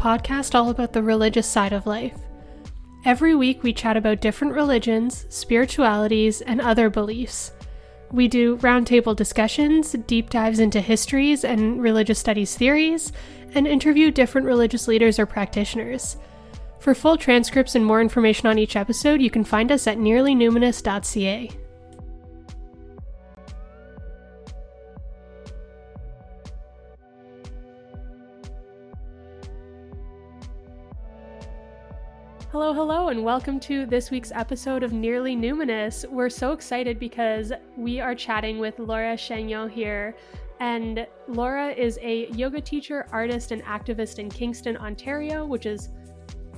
podcast all about the religious side of life. Every week, we chat about different religions, spiritualities, and other beliefs. We do roundtable discussions, deep dives into histories and religious studies theories, and interview different religious leaders or practitioners. For full transcripts and more information on each episode, you can find us at nearlynuminous.ca. Hello, hello, and welcome to this week's episode of Nearly Numinous. We're so excited because we are chatting with Laura Chagnon here. And Laura is a yoga teacher, artist, and activist in Kingston, Ontario, which is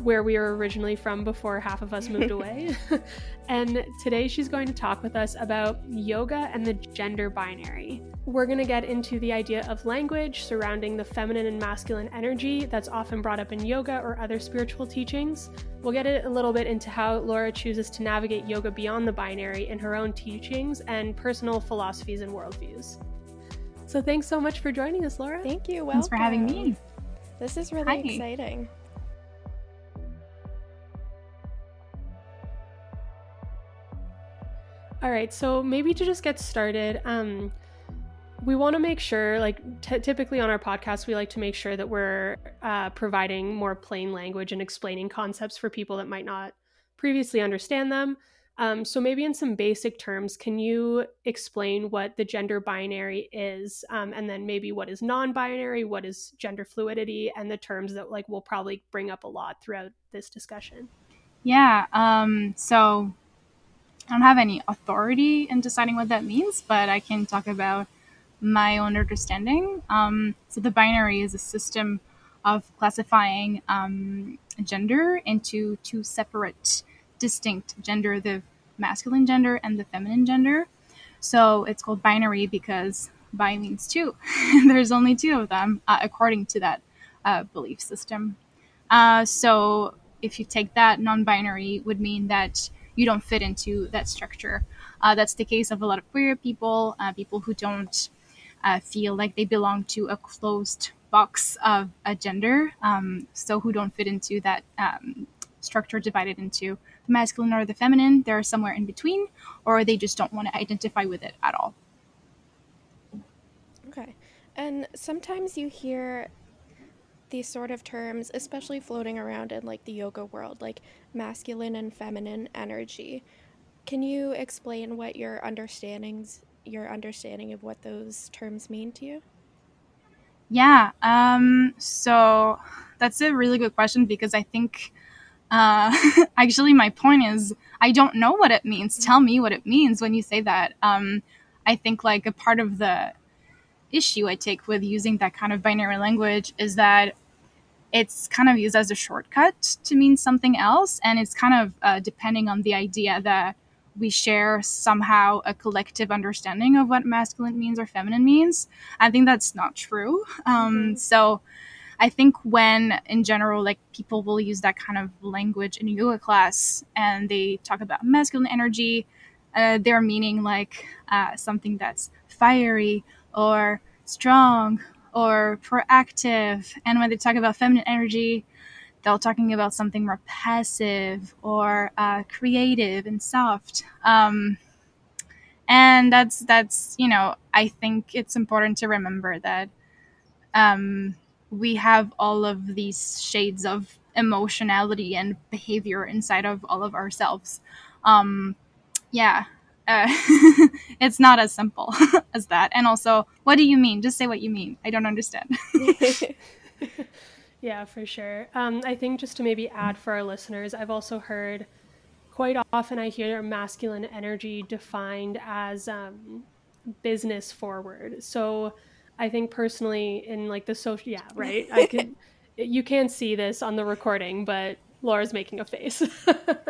where we were originally from before half of us moved away. and today she's going to talk with us about yoga and the gender binary. We're going to get into the idea of language surrounding the feminine and masculine energy that's often brought up in yoga or other spiritual teachings. We'll get a little bit into how Laura chooses to navigate yoga beyond the binary in her own teachings and personal philosophies and worldviews. So thanks so much for joining us, Laura. Thank you. Welcome. Thanks for having me. This is really Hi. exciting. All right, so maybe to just get started, um, we want to make sure, like t- typically on our podcast, we like to make sure that we're uh, providing more plain language and explaining concepts for people that might not previously understand them. Um, so maybe in some basic terms, can you explain what the gender binary is, um, and then maybe what is non-binary, what is gender fluidity, and the terms that like we'll probably bring up a lot throughout this discussion. Yeah. Um, so I don't have any authority in deciding what that means, but I can talk about my own understanding. Um, so the binary is a system of classifying um, gender into two separate, distinct gender: the masculine gender and the feminine gender. So it's called binary because bi means two. There's only two of them uh, according to that uh, belief system. Uh, so if you take that, non-binary would mean that you don't fit into that structure. Uh, that's the case of a lot of queer people, uh, people who don't uh, feel like they belong to a closed box of a gender, um, so who don't fit into that um, structure divided into the masculine or the feminine. They're somewhere in between, or they just don't want to identify with it at all. Okay. And sometimes you hear these sort of terms, especially floating around in like the yoga world, like masculine and feminine energy. Can you explain what your understandings, your understanding of what those terms mean to you? Yeah. Um, so that's a really good question because I think uh, actually my point is I don't know what it means. Tell me what it means when you say that. Um, I think like a part of the issue I take with using that kind of binary language is that it's kind of used as a shortcut to mean something else. And it's kind of uh, depending on the idea that we share somehow a collective understanding of what masculine means or feminine means. I think that's not true. Um, mm-hmm. So I think when, in general, like people will use that kind of language in yoga class and they talk about masculine energy, uh, they're meaning like uh, something that's fiery or strong or proactive. And when they talk about feminine energy, they're talking about something more passive or uh, creative and soft. Um, and that's that's you know I think it's important to remember that um, we have all of these shades of emotionality and behavior inside of all of ourselves. Um, yeah, uh, it's not as simple as that. And also, what do you mean? Just say what you mean. I don't understand. yeah, for sure. Um, I think just to maybe add for our listeners, I've also heard quite often I hear masculine energy defined as um, business forward. So I think personally, in like the social, yeah, right. I could, you can't see this on the recording, but Laura's making a face.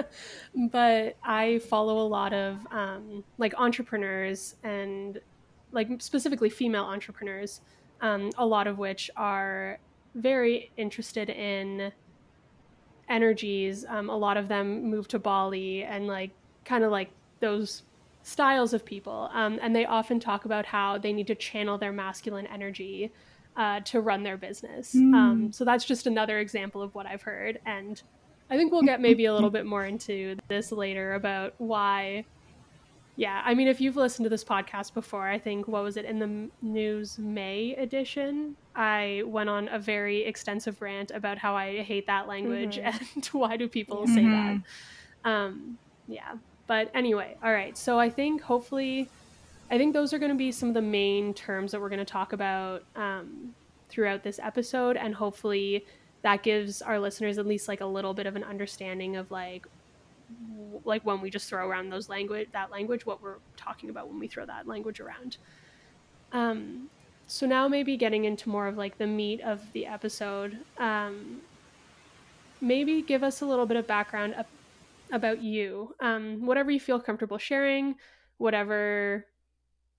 but I follow a lot of um, like entrepreneurs and like specifically female entrepreneurs, um, a lot of which are very interested in energies. Um, a lot of them move to Bali and like kind of like those styles of people. Um, and they often talk about how they need to channel their masculine energy uh, to run their business. Mm. Um, so that's just another example of what I've heard. And I think we'll get maybe a little bit more into this later about why. Yeah, I mean, if you've listened to this podcast before, I think what was it in the news May edition? I went on a very extensive rant about how I hate that language Mhm. and why do people say that. Um, yeah, but anyway, all right. So I think hopefully, I think those are going to be some of the main terms that we're going to talk about um, throughout this episode, and hopefully that gives our listeners at least like a little bit of an understanding of like like when we just throw around those language that language what we're talking about when we throw that language around. Um so now maybe getting into more of like the meat of the episode um maybe give us a little bit of background ab- about you. Um whatever you feel comfortable sharing whatever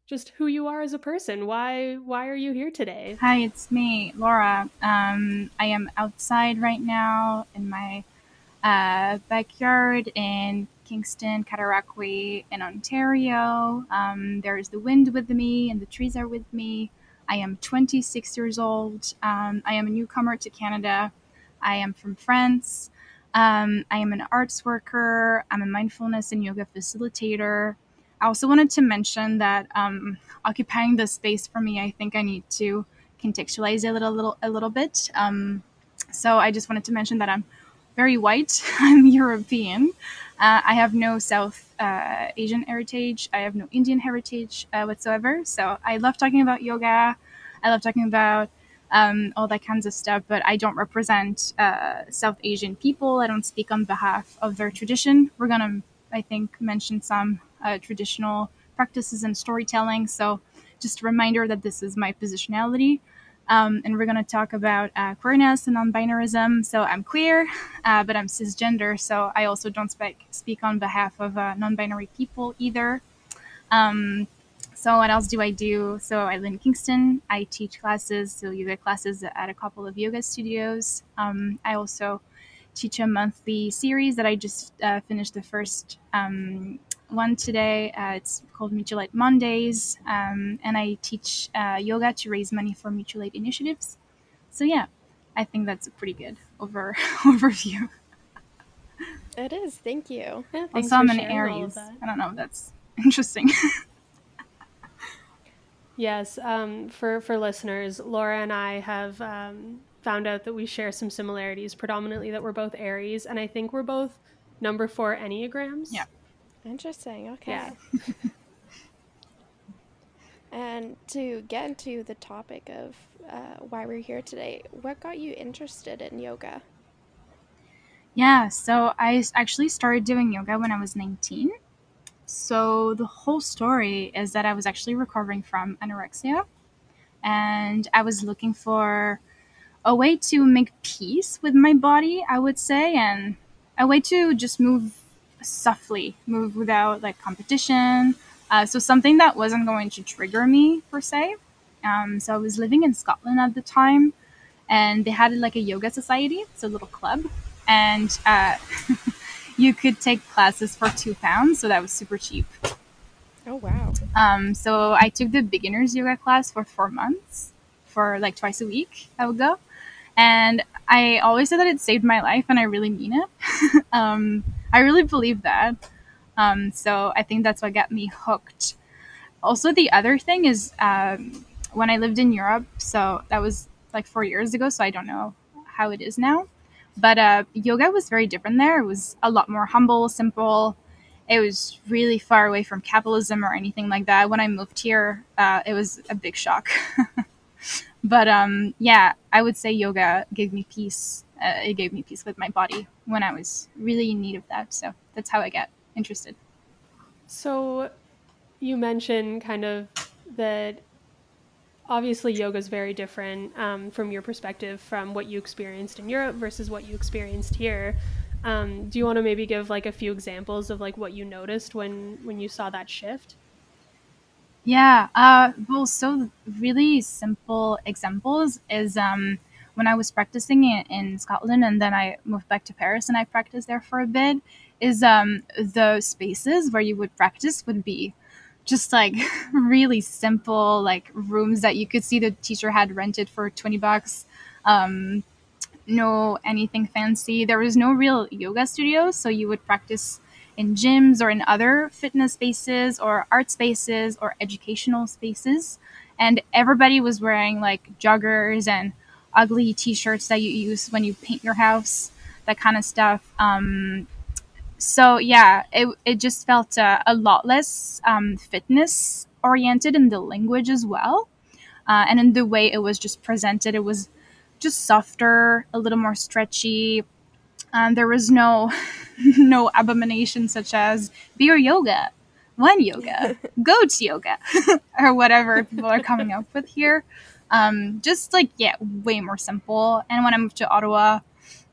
just who you are as a person why why are you here today Hi, it's me, Laura. Um, I am outside right now in my uh, backyard in Kingston, Cataraqui, in Ontario. Um, there's the wind with me, and the trees are with me. I am 26 years old. Um, I am a newcomer to Canada. I am from France. Um, I am an arts worker. I'm a mindfulness and yoga facilitator. I also wanted to mention that um, occupying the space for me, I think I need to contextualize it a little, little a little bit. Um, so I just wanted to mention that I'm very white. I'm European. Uh, I have no South uh, Asian heritage. I have no Indian heritage uh, whatsoever. So I love talking about yoga. I love talking about um, all that kinds of stuff. But I don't represent uh, South Asian people. I don't speak on behalf of their tradition. We're gonna, I think, mention some uh, traditional practices and storytelling. So just a reminder that this is my positionality. Um, and we're going to talk about uh, queerness and non-binarism. So I'm queer, uh, but I'm cisgender. So I also don't speak speak on behalf of uh, non-binary people either. Um, so what else do I do? So I live in Kingston. I teach classes, so yoga classes at a couple of yoga studios. Um, I also teach a monthly series that I just uh, finished the first um, one today. Uh, it's called Mutual Aid Mondays, um, and I teach uh, yoga to raise money for mutual aid initiatives. So yeah, I think that's a pretty good over overview. It is. Thank you. yeah, also, I'm an sharing all of Aries. I don't know if that's interesting. Yes, um, for for listeners, Laura and I have um, found out that we share some similarities, predominantly that we're both Aries, and I think we're both number four enneagrams. Yeah. Interesting. Okay. Yeah. And to get into the topic of uh, why we're here today, what got you interested in yoga? Yeah, so I actually started doing yoga when I was 19. So the whole story is that I was actually recovering from anorexia and I was looking for a way to make peace with my body, I would say, and a way to just move softly, move without like competition. Uh, so something that wasn't going to trigger me per se. Um, so I was living in Scotland at the time, and they had like a yoga society, it's a little club, and uh, you could take classes for two pounds, so that was super cheap. Oh, wow. Um, so I took the beginners yoga class for four months, for like twice a week. I would go, and I always say that it saved my life, and I really mean it. um, I really believe that. Um, so I think that's what got me hooked. Also, the other thing is um, when I lived in Europe, so that was like four years ago, so I don't know how it is now. But uh, yoga was very different there. It was a lot more humble, simple. It was really far away from capitalism or anything like that. When I moved here, uh, it was a big shock. but um, yeah, I would say yoga gave me peace. Uh, it gave me peace with my body when I was really in need of that. So that's how I got interested. So you mentioned kind of that obviously yoga is very different um, from your perspective from what you experienced in Europe versus what you experienced here. Um, do you want to maybe give like a few examples of like what you noticed when when you saw that shift? Yeah. Uh, well, so really simple examples is um, when I was practicing in, in Scotland and then I moved back to Paris and I practiced there for a bit. Is um, the spaces where you would practice would be just like really simple like rooms that you could see the teacher had rented for 20 bucks um, no anything fancy there was no real yoga studios so you would practice in gyms or in other fitness spaces or art spaces or educational spaces and everybody was wearing like joggers and ugly t-shirts that you use when you paint your house that kind of stuff um, so yeah, it, it just felt uh, a lot less um, fitness oriented in the language as well. Uh, and in the way it was just presented, it was just softer, a little more stretchy. Um, there was no no abomination such as beer yoga, one yoga, goat yoga, or whatever people are coming up with here. Um, just like yeah, way more simple. And when I moved to Ottawa,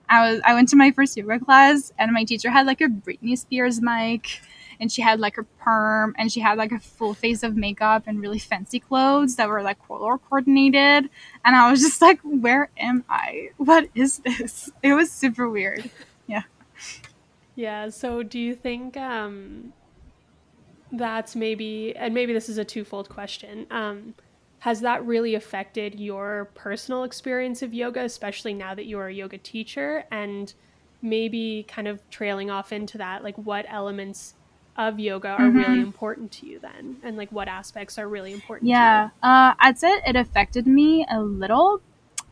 I was I went to my first yoga class and my teacher had like a Britney Spears mic and she had like a perm and she had like a full face of makeup and really fancy clothes that were like color coordinated and I was just like where am I? What is this? It was super weird. Yeah. Yeah, so do you think um that's maybe and maybe this is a twofold question. Um has that really affected your personal experience of yoga, especially now that you're a yoga teacher? And maybe kind of trailing off into that, like what elements of yoga are mm-hmm. really important to you then? And like what aspects are really important yeah, uh, I'd say it affected me a little,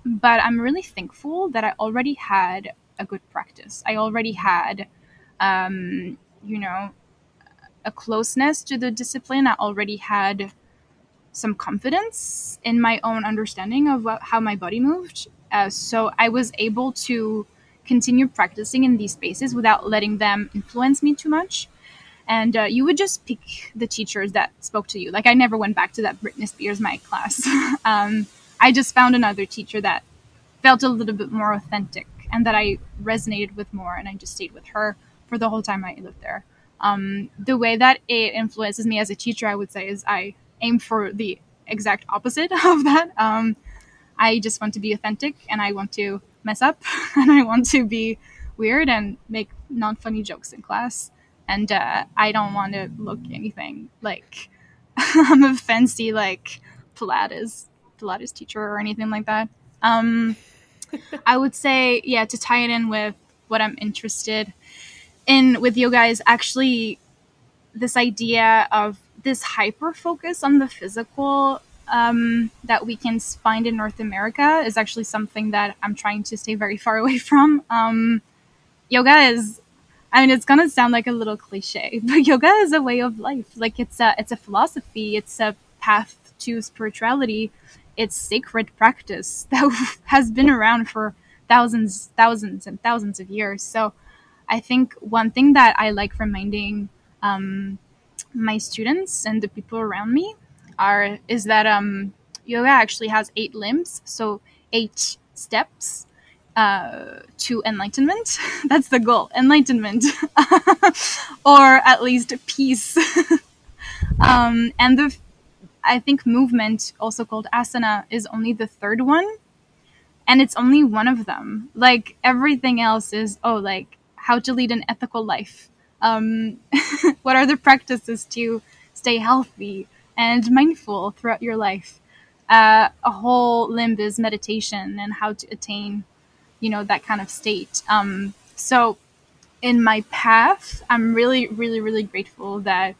but I'm really thankful that I already had a good practice. I already had, um, you know, a closeness to the discipline. I already had some confidence in my own understanding of what, how my body moved. Uh, so I was able to continue practicing in these spaces without letting them influence me too much. And uh, you would just pick the teachers that spoke to you. Like I never went back to that Britney Spears mic class. um, I just found another teacher that felt a little bit more authentic and that I resonated with more, and I just stayed with her for the whole time I lived there. Um, the way that it influences me as a teacher, I would say, is I aim for the exact opposite of that. Um, I just want to be authentic and I want to mess up and I want to be weird and make non funny jokes in class. And uh, I don't want to look anything like I'm a fancy like Pilates Pilates teacher or anything like that. Um, I would say, yeah, to tie it in with what I'm interested in with yoga is actually this idea of this hyper focus on the physical um, that we can find in North America is actually something that I'm trying to stay very far away from. Um, yoga is, I mean, it's gonna sound like a little cliche, but yoga is a way of life. Like it's a, it's a philosophy. It's a path to spirituality. It's sacred practice that has been around for thousands, thousands, and thousands of years. So, I think one thing that I like reminding um, my students and the people around me are is that um, yoga actually has eight limbs, so eight steps uh, to enlightenment. That's the goal, enlightenment, or at least peace. um, and the I think movement, also called asana, is only the third one, and it's only one of them. Like everything else is oh, like how to lead an ethical life um, what are the practices to stay healthy and mindful throughout your life uh, a whole limb is meditation and how to attain you know that kind of state um, so in my path i'm really really really grateful that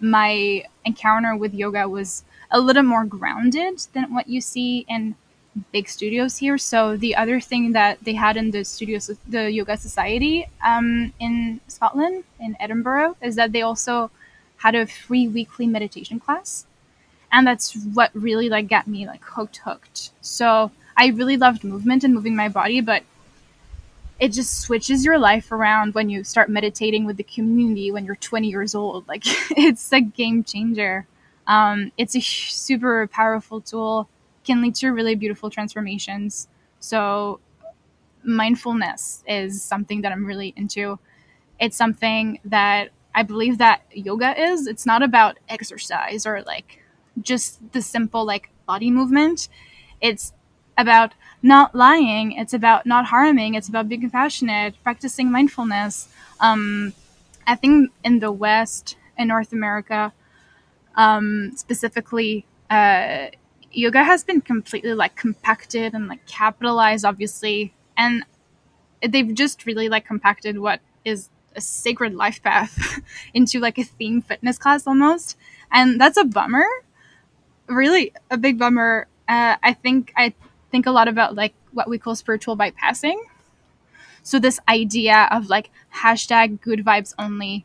my encounter with yoga was a little more grounded than what you see in big studios here. So the other thing that they had in the studios, the Yoga Society um, in Scotland, in Edinburgh, is that they also had a free weekly meditation class, and that's what really like got me like hooked, hooked. So I really loved movement and moving my body, but it just switches your life around when you start meditating with the community when you're 20 years old. Like it's a game changer. Um, it's a super powerful tool can lead to really beautiful transformations. So, mindfulness is something that I'm really into. It's something that I believe that yoga is. It's not about exercise or like just the simple like body movement. It's about not lying. It's about not harming. It's about being compassionate, practicing mindfulness. Um, I think in the West, in North America, Um, specifically, uh, yoga has been completely like compacted and like capitalized, obviously, and they've just really like compacted what is a sacred life path into like a theme fitness class almost, and that's a bummer. Really, a big bummer. Uh, I think I think a lot about like what we call spiritual bypassing. So this idea of like hashtag good vibes only.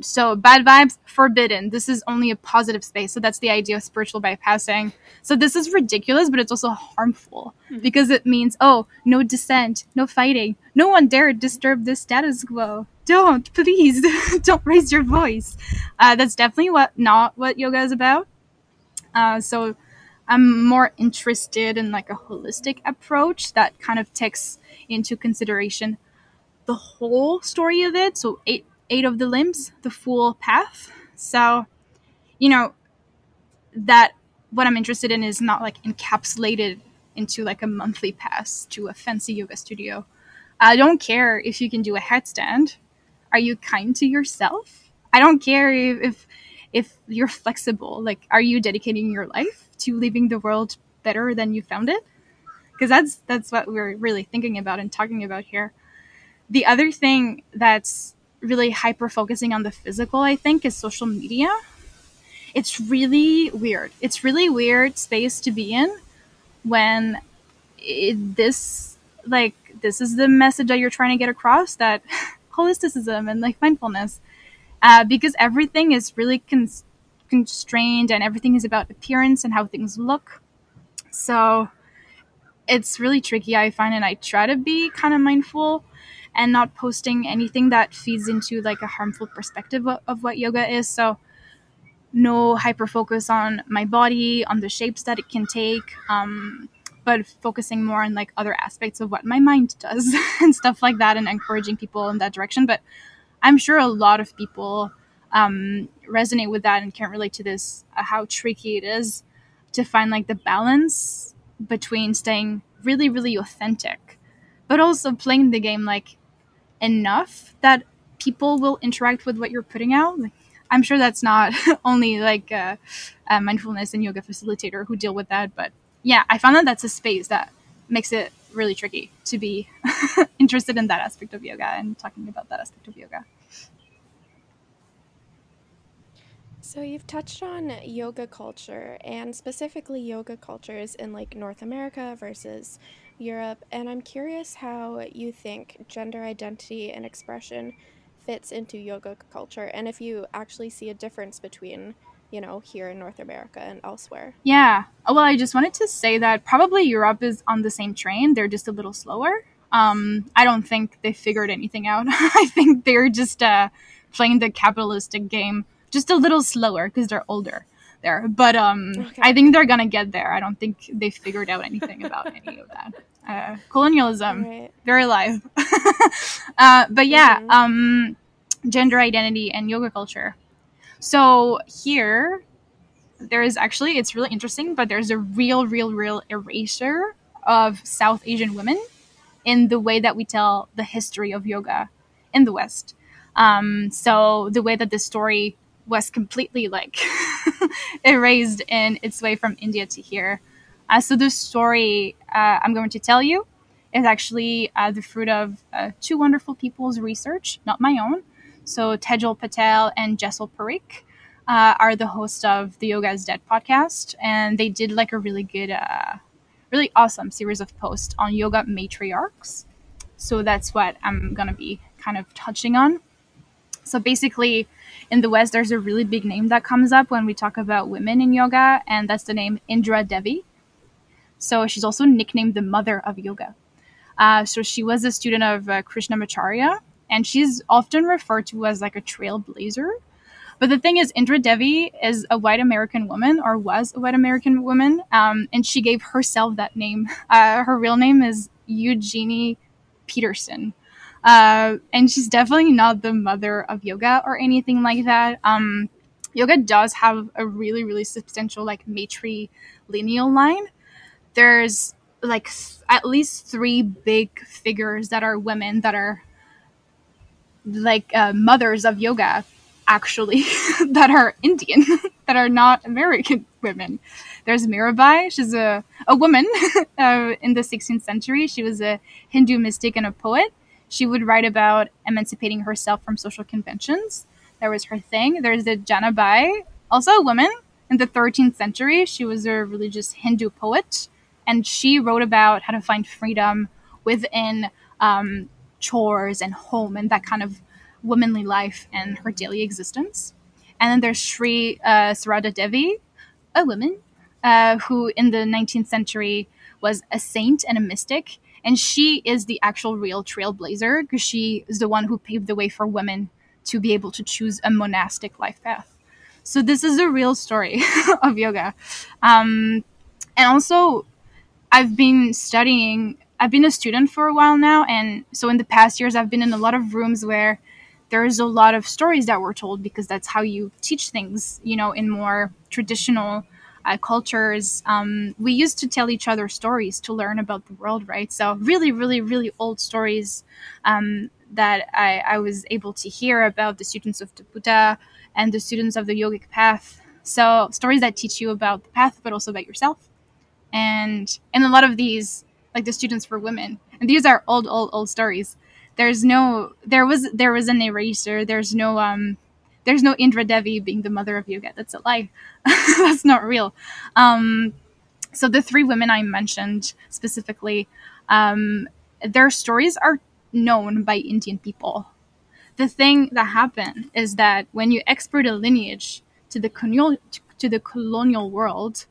So bad vibes forbidden. This is only a positive space. So that's the idea of spiritual bypassing. So this is ridiculous, but it's also harmful mm-hmm. because it means oh no dissent, no fighting, no one dare disturb the status quo. Don't please don't raise your voice. Uh, that's definitely what not what yoga is about. Uh, so I'm more interested in like a holistic approach that kind of takes into consideration the whole story of it. So eight eight of the limbs, the full path. So, you know, that what I'm interested in is not like encapsulated into like a monthly pass to a fancy yoga studio. I don't care if you can do a headstand. Are you kind to yourself? I don't care if, if if you're flexible. Like, are you dedicating your life to leaving the world better than you found it? Because that's that's what we're really thinking about and talking about here. The other thing that's really hyper focusing on the physical i think is social media. It's really weird. It's really weird space to be in when it, this like this is the message that you're trying to get across that holisticism and like mindfulness. Uh, because everything is really cons- constrained and everything is about appearance and how things look. So it's really tricky, I find, and I try to be kind of mindful and not posting anything that feeds into like a harmful perspective of, of what yoga is. So no hyper focus on my body, on the shapes that it can take, um, but focusing more on like other aspects of what my mind does and stuff like that, and encouraging people in that direction. But I'm sure a lot of people um, resonate with that and can't relate to this uh, how tricky it is to find like the balance between staying really really authentic but also playing the game like enough that people will interact with what you're putting out. Like, i'm sure that's not only like a, a mindfulness and yoga facilitator who deal with that but yeah i found that that's a space that makes it really tricky to be interested in that aspect of yoga and talking about that aspect of yoga So you've touched on yoga culture and specifically yoga cultures in like North America versus Europe, and I'm curious how you think gender identity and expression fits into yoga culture and if you actually see a difference between you know, here in North America and elsewhere. Yeah. Well, I just wanted to say that probably Europe is on the same train. They're just a little slower. Um, I don't think they figured anything out. I think they're just uh, playing the capitalistic game just a little slower because they're older there. But um, okay. I think they're gonna get there. I don't think they figured out anything about any of that. Uh, colonialism, right. very alive. uh, but yeah, mm-hmm. um, gender identity and yoga culture. So here, there is actually it's really interesting, but there's a real, real, real erasure of South Asian women in the way that we tell the history of yoga in the West. Um, so the way that this story was completely like erased in its way from India to here. Uh, so the story uh, I'm going to tell you is actually uh, the fruit of uh, two wonderful people's research, not my own. So Tejal Patel and Jesal Parikh uh, are the host of the Yoga is Dead podcast, and they did like a really good, uh, really awesome series of posts on yoga matriarchs. So that's what I'm gonna be kind of touching on. So basically, in the West, there's a really big name that comes up when we talk about women in yoga, and that's the name Indra Devi. So she's also nicknamed the mother of yoga. Uh, so she was a student of uh, Krishnamacharya, and she's often referred to as like a trailblazer. But the thing is, Indra Devi is a white American woman, or was a white American woman, um, and she gave herself that name. Uh, her real name is Eugenie Peterson. Uh, and she's definitely not the mother of yoga or anything like that. Um, yoga does have a really, really substantial like matrilineal line. There's like th- at least three big figures that are women that are like uh, mothers of yoga. actually that are Indian, that are not American women. There's Mirabai. She's a, a woman uh, in the 16th century. She was a Hindu mystic and a poet. She would write about emancipating herself from social conventions. That was her thing. There's the Janabai, also a woman in the 13th century. She was a religious Hindu poet, and she wrote about how to find freedom within um, chores and home and that kind of womanly life and her daily existence. And then there's Sri uh, Sarada Devi, a woman uh, who in the 19th century was a saint and a mystic. And she is the actual real trailblazer because she is the one who paved the way for women to be able to choose a monastic life path. So this is a real story of yoga. Um, and also, I've been studying, I've been a student for a while now. And so in the past years, I've been in a lot of rooms where there's a lot of stories that were told because that's how you teach things, you know, in more traditional uh, cultures. Um, we used to tell each other stories to learn about the world, right? So, really, really, really old stories um, that I, I, was able to hear about the students of the Buddha and the students of the yogic path. So, stories that teach you about the path, but also about yourself. And in a lot of these, like the students for women, and these are old, old, old stories there's no there was there was an eraser there's no um there's no indra devi being the mother of yoga that's a lie that's not real. Um so the three women i mentioned specifically um their stories are known by indian people. The thing that happened is that when you export a lineage to the colonial to the colonial world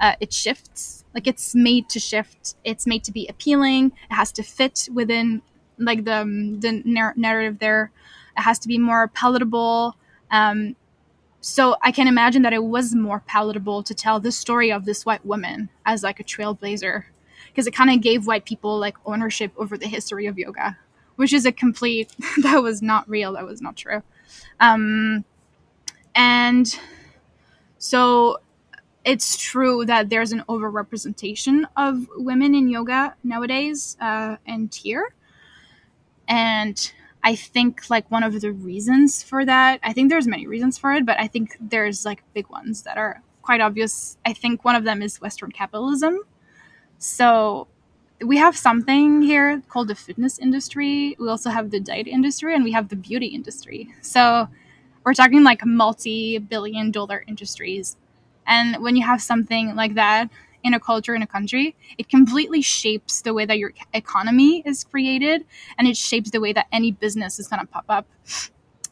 uh, it shifts. Like it's made to shift. It's made to be appealing. It has to fit within like the the narrative there. It has to be more palatable um, so i can imagine that it was more palatable to tell the story of this white woman as like a trailblazer because it kind of gave white people like ownership over the history of yoga which is a complete that was not real that was not true. Um, and so it's true that there's an overrepresentation of women in yoga nowadays uh, and here. And I think like one of the reasons for that, I think there's many reasons for it, but I think there's like big ones that are quite obvious. I think one of them is Western capitalism. So we have something here called the fitness industry. We also have the diet industry and we have the beauty industry. So we're talking like multi billion dollar industries. And when you have something like that, in a culture in a country it completely shapes the way that your economy is created and it shapes the way that any business is going to pop up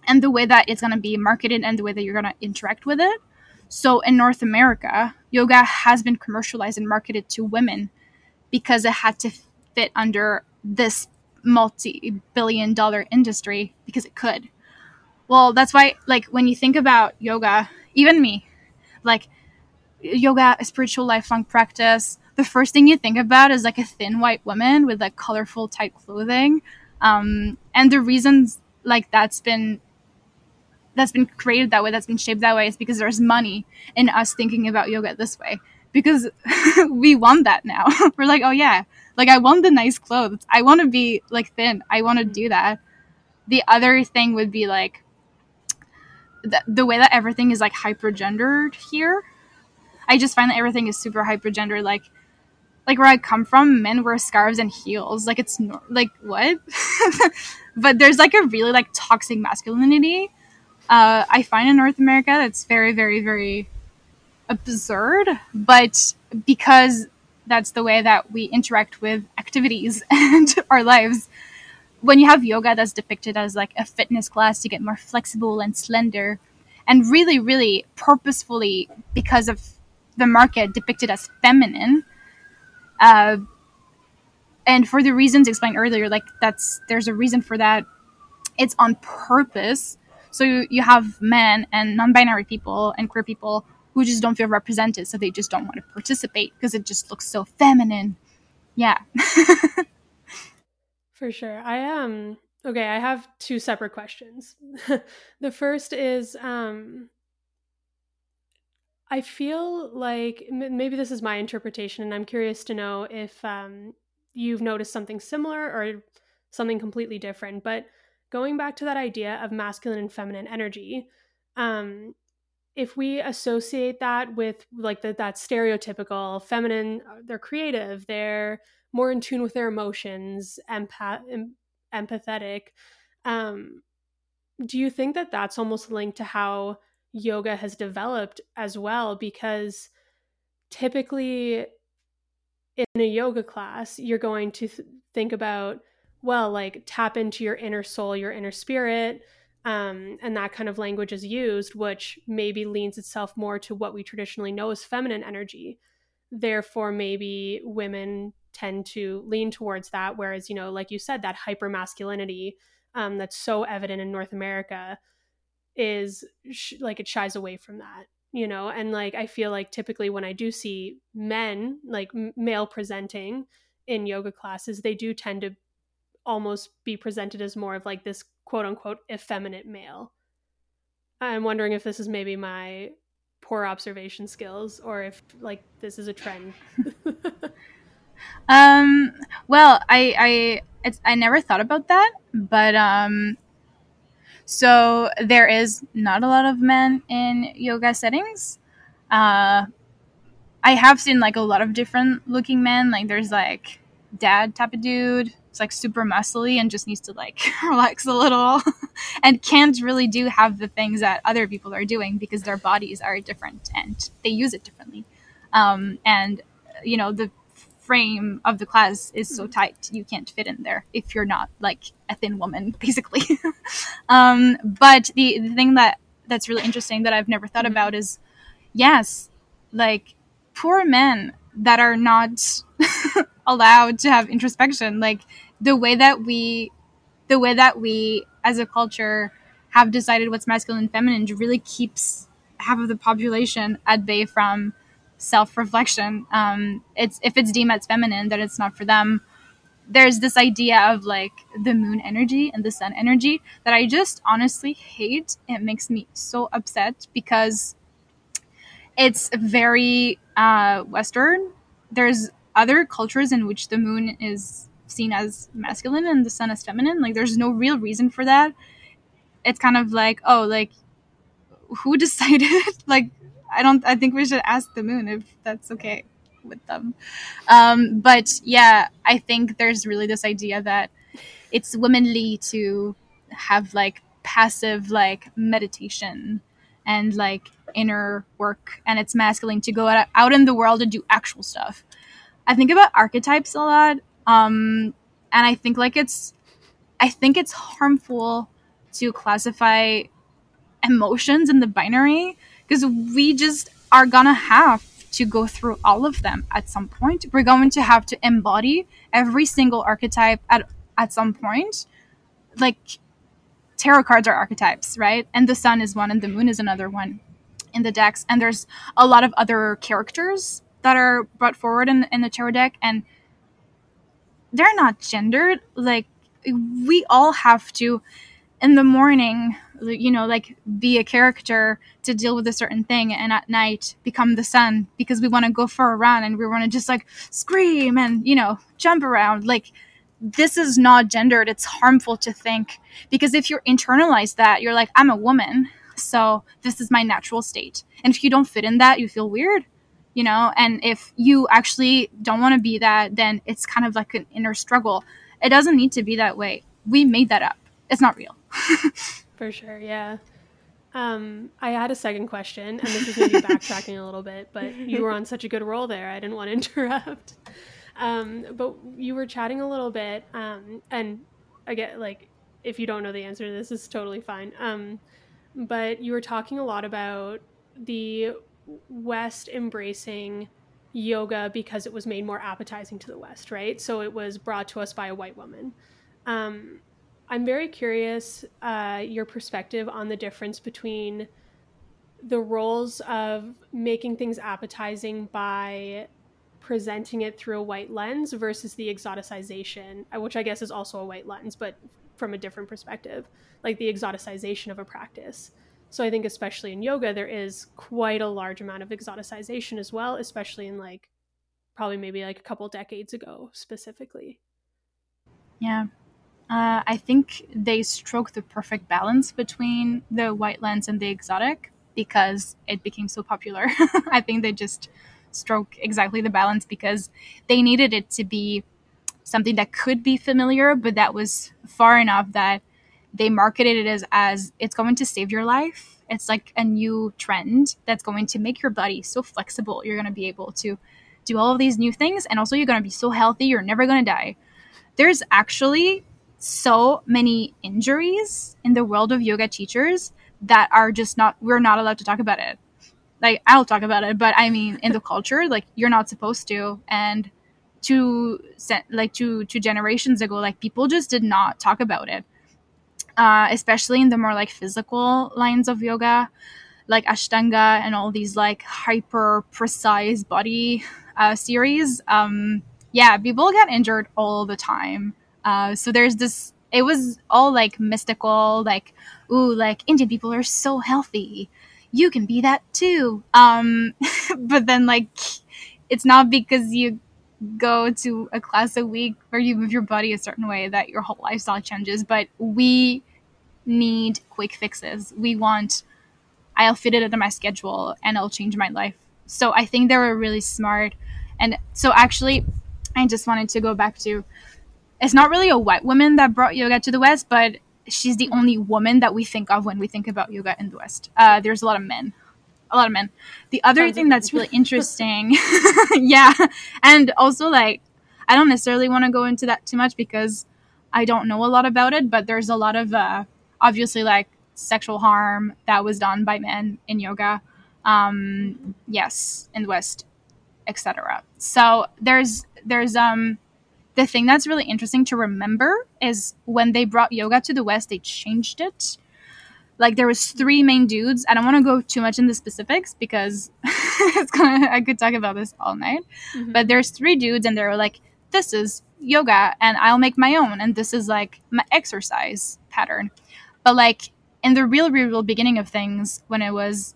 and the way that it's going to be marketed and the way that you're going to interact with it. So in north america yoga has been commercialized and marketed to women because it had to fit under this multi-billion dollar industry because it could. Well that's why like when you think about yoga even me like yoga, a spiritual lifelong practice, the first thing you think about is like a thin white woman with like colorful tight clothing. Um, and the reasons like that's been that's been created that way, that's been shaped that way, is because there's money in us thinking about yoga this way. Because we want that now. We're like, oh yeah, like I want the nice clothes. I want to be like thin. I want to do that. The other thing would be like the, the way that everything is like hyper gendered here I just find that everything is super hyper gender. Like, like where I come from, men wear scarves and heels. Like it's no- like what? but there's like a really like toxic masculinity. Uh, I find in North America that's very, very, very absurd. But because that's the way that we interact with activities and our lives. When you have yoga that's depicted as like a fitness class to get more flexible and slender, and really, really purposefully because of the market depicted as feminine. Uh, and for the reasons explained earlier, like that's there's a reason for that. It's on purpose. So you, you have men and non-binary people and queer people who just don't feel represented, so they just don't want to participate because it just looks so feminine. Yeah. for sure. I um okay, I have two separate questions. the first is um I feel like maybe this is my interpretation, and I'm curious to know if um, you've noticed something similar or something completely different. But going back to that idea of masculine and feminine energy, um, if we associate that with like the, that stereotypical feminine, uh, they're creative, they're more in tune with their emotions, empath, em- empathetic. Um, do you think that that's almost linked to how yoga has developed as well? Because typically in a yoga class, you're going to th- think about, well, like tap into your inner soul, your inner spirit. Um, and that kind of language is used, which maybe leans itself more to what we traditionally know as feminine energy. Therefore, maybe women tend to lean towards that. Whereas, you know, like you said, that hyper masculinity um, that's so evident in North America is sh- like it shies away from that you know? And like i feel like typically when i do see men like m- male presenting in yoga classes they do tend to almost be presented as more of like this quote unquote effeminate male. I'm wondering if this is maybe my poor observation skills or if like this is a trend. Um well i i it's i never thought about that but um so there is not a lot of men in yoga settings. Uh, I have seen like a lot of different looking men. Like there's like dad type of dude. It's like super muscly and just needs to like relax a little and can't really do have the things that other people are doing because their bodies are different and they use it differently. Um, and you know the frame of the class is so mm-hmm. tight you can't fit in there if you're not like a thin woman basically um, but the, the thing that that's really interesting that i've never thought mm-hmm. about is yes like poor men that are not allowed to have introspection like the way that we the way that we as a culture have decided what's masculine and feminine really keeps half of the population at bay from self reflection. Um, it's if it's deemed as feminine, that it's not for them. There's this idea of like the moon energy and the sun energy that I just honestly hate. It makes me so upset because it's very uh, Western. There's other cultures in which the moon is seen as masculine and the sun as feminine. Like, there's no real reason for that. It's kind of like, oh, like, who decided? like, I don't. I think we should ask the moon if that's okay with them. Um, but yeah, I think there's really this idea that it's womanly to have like passive like meditation and like inner work, and it's masculine to go out, out in the world and do actual stuff. I think about archetypes a lot, um, and I think like it's, I think it's harmful to classify emotions in the binary because we just are gonna have to go through all of them at some point. We're going to have to embody every single archetype at at some point. Like tarot cards are archetypes, right? And the sun is one and the moon is another one in the decks. And there's a lot of other characters that are brought forward in, in the tarot deck and they're not gendered. Like we all have to in the morning you know like be a character to deal with a certain thing and at night become the sun because we want to go for a run and we want to just like scream and you know jump around. Like this is not gendered. It's harmful to think because if you internalize that you're like i'm a woman so this is my natural state. And if you don't fit in that you feel weird you know? And if you actually don't want to be that then it's kind of like an inner struggle. It doesn't need to be that way. We made that up. It's not real For sure, yeah. Um, I had a second question, and this is maybe backtracking a little bit, but you were on such a good roll there. I didn't want to interrupt. Um, but you were chatting a little bit, um, and get like, if you don't know the answer this, is totally fine. Um, but you were talking a lot about the West embracing yoga because it was made more appetizing to the West, right? So it was brought to us by a white woman. Um, I'm very curious uh, your perspective on the difference between the roles of making things appetizing by presenting it through a white lens versus the exoticization, uh, which I guess is also a white lens, but from a different perspective, like the exoticization of a practice. So I think especially in yoga, there is quite a large amount of exoticization as well, especially in like probably maybe like a couple decades ago specifically. Yeah, uh, I think they struck the perfect balance between the white lens and the exotic because it became so popular. I think they just struck exactly the balance because they needed it to be something that could be familiar, but that was far enough that they marketed it as, as it's going to save your life. It's like a new trend that's going to make your body so flexible. You're going to be able to do all of these new things, and also you're going to be so healthy, you're never going to die. There's actually so many injuries in the world of yoga teachers that are just not we're not allowed to talk about it. Like i'll talk about it but i mean in the culture like you're not supposed to. And to like two two generations ago like people just did not talk about it. Uh, especially in the more like physical lines of yoga like ashtanga and all these like hyper precise body uh, series. Um yeah people get injured all the time uh, so there's this. It was all like mystical, like ooh, like Indian people are so healthy. You can be that too. Um, but then like, it's not because you go to a class a week where you move your body a certain way that your whole lifestyle changes. But we need quick fixes. We want I'll fit it into my schedule and it'll change my life. So I think they were really smart. And so actually, I just wanted to go back to it's not really a white woman that brought yoga to the West, but she's the only woman that we think of when we think about yoga in the West. Uh, there's a lot of men. A lot of men. The other thing that's really interesting, yeah, and also like, I don't necessarily want to go into that too much because I don't know a lot about it, but there's a lot of uh, obviously like sexual harm that was done by men in yoga. Um, yes, in the West, etc. So there's there's um the thing that's really interesting to remember is when they brought yoga to the West, they changed it. Like there was three main dudes. I don't want to go too much into the specifics because it's gonna. I could talk about this all night. Mm-hmm. But there's three dudes, and they're like, "This is yoga, and I'll make my own, and this is like my exercise pattern." But like in the real, real, real beginning of things, when it was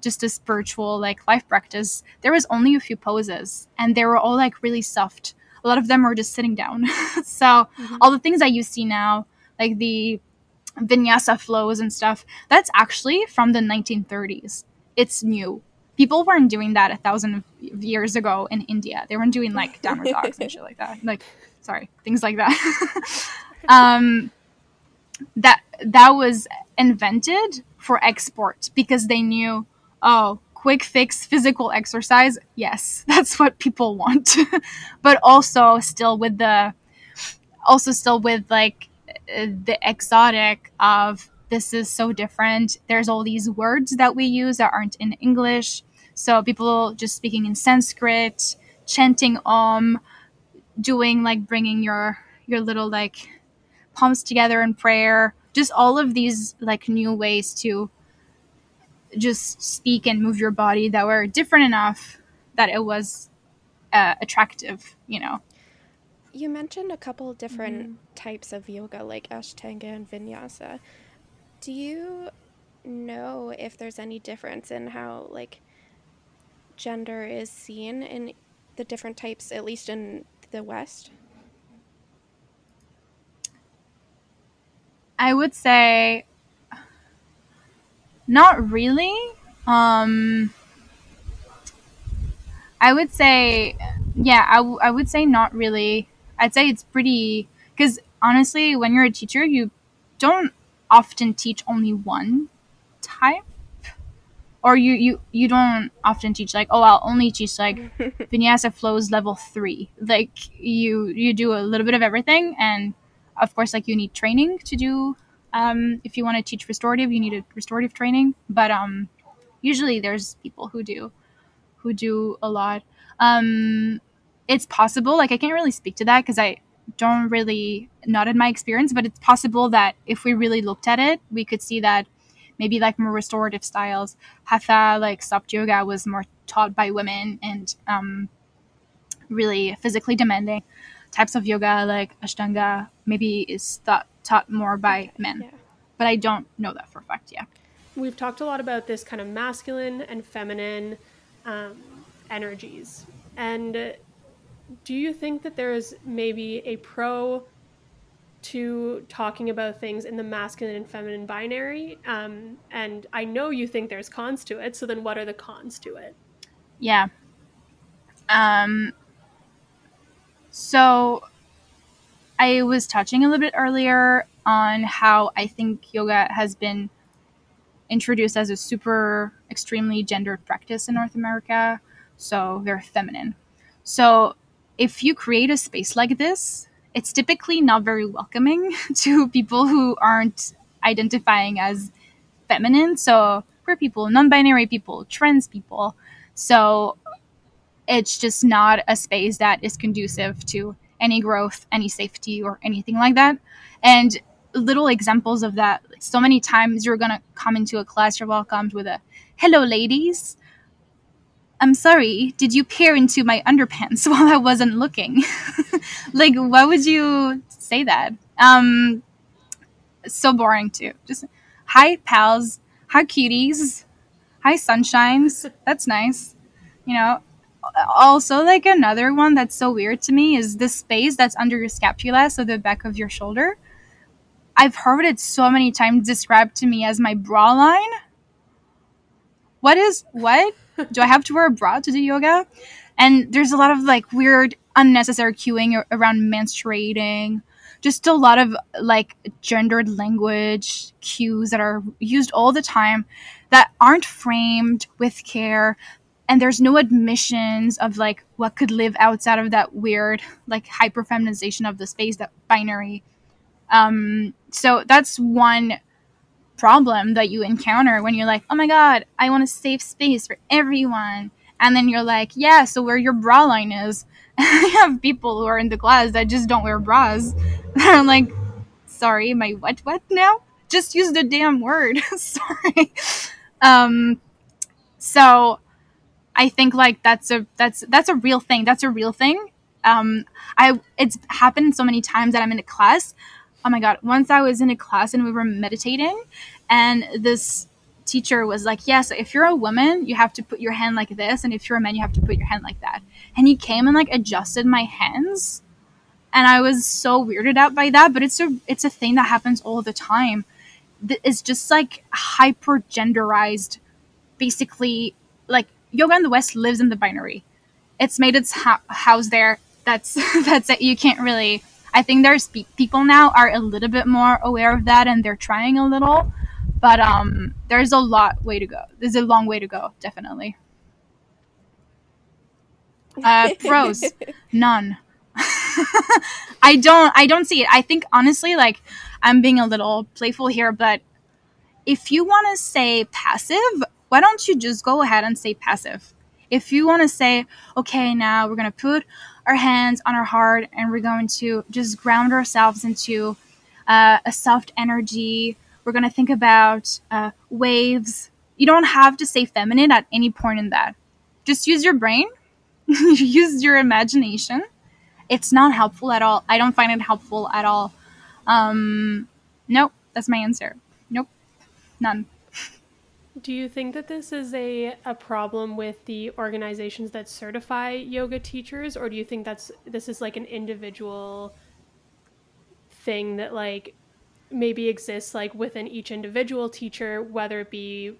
just a spiritual like life practice, there was only a few poses, and they were all like really soft a lot of them were just sitting down. so mm-hmm. all the things that you see now, like the vinyasa flows and stuff, that's actually from the 1930s. It's new. People weren't doing that a thousand years ago in India. They weren't doing like downward dogs and shit like that. Like, sorry, things like that. um, that that was invented for export because they knew, oh, quick fix physical exercise, yes, that's what people want. but also still with the also still with like uh, the exotic of this is so different. There's all these words that we use that aren't in English. So people just speaking in Sanskrit, chanting om, doing like bringing your your little like palms together in prayer. Just all of these like new ways to just speak and move your body that were different enough that it was uh, attractive, you know. You mentioned a couple different mm-hmm. types of yoga, like Ashtanga and Vinyasa. Do you know if there's any difference in how, like, gender is seen in the different types, at least in the West? I would say not really. Um, I would say, yeah, I, w- I would say not really. I'd say it's pretty, because honestly, when you're a teacher, you don't often teach only one type. Or you, you, you don't often teach like, oh, I'll only teach like vinyasa flows level three. Like you, you do a little bit of everything. And of course, like you need training to do um, if you want to teach restorative, you need a restorative training, but um, usually there's people who do who do a lot. Um, it's possible. Like I can't really speak to that because I don't really not in my experience, but it's possible that if we really looked at it, we could see that maybe like more restorative styles, hatha, like soft yoga, was more taught by women and um, really physically demanding types of yoga like ashtanga maybe is thought taught more by men. Yeah. But I don't know that for a fact, yeah. We've talked a lot about this kind of masculine and feminine um, energies. And do you think that there is maybe a pro to talking about things in the masculine and feminine binary. Um, and I know you think there's cons to it. So then, what are the cons to it? Yeah. Um. So, I was touching a little bit earlier on how I think yoga has been introduced as a super extremely gendered practice in North America. So very feminine. So if you create a space like this, it's typically not very welcoming to people who aren't identifying as feminine. So queer people, non-binary people, trans people. So it's just not a space that is conducive to any growth, any safety, or anything like that. And little examples of that. So many times you're gonna come into a class, you're welcomed with a "Hello, ladies." I'm sorry, did you peer into my underpants while I wasn't looking? like, why would you say that? Um, so boring too. Just hi pals, hi cuties, hi sunshines. That's nice. You know. Also, like another one that's so weird to me is the space that's under your scapula, so the back of your shoulder. I've heard it so many times described to me as my bra line. What is what? Do I have to wear a bra to do yoga? And there's a lot of like weird unnecessary cueing around menstruating. Just a lot of like gendered language cues that are used all the time that aren't framed with care and there's no admissions of like what could live outside of that weird like hyper feminization of the space that binary um, so that's one problem that you encounter when you're like, oh my God, I want a safe space for everyone. And then you're like, yeah, so where your bra line is. I have people who are in the class that just don't wear bras. I'm like, sorry, my what, what now? Just use the damn word. sorry. Um, so I think like that's a that's that's a real thing. That's a real thing. Um, I it's happened so many times that I'm in a class oh my god once i was in a class and we were meditating and this teacher was like "Yes, if you're a woman you have to put your hand like this and if you're a man you have to put your hand like that and he came and like adjusted my hands and i was so weirded out by that but it's a it's a thing that happens all the time it's just like hyper genderized basically like yoga in the west lives in the binary it's made its ha- house there that's that's it you can't really I think there's pe- people now are a little bit more aware of that and they're trying a little, but um, there's a lot way to go. There's a long way to go, definitely. Uh, pros, none. I don't. I don't see it. I think honestly, like I'm being a little playful here, but if you want to say passive, why don't you just go ahead and say passive? If you want to say, okay, now we're gonna put our hands on our heart and we're going to just ground ourselves into uh, a soft energy. We're going to think about uh, waves. You don't have to say feminine at any point in that. Just use your brain, use your imagination. It's not helpful at all. I don't find it helpful at all. Um, nope, that's my answer. Nope, none. Do you think that this is a, a problem with the organizations that certify yoga teachers, or do you think that's this is like an individual thing that like maybe exists like within each individual teacher, whether it be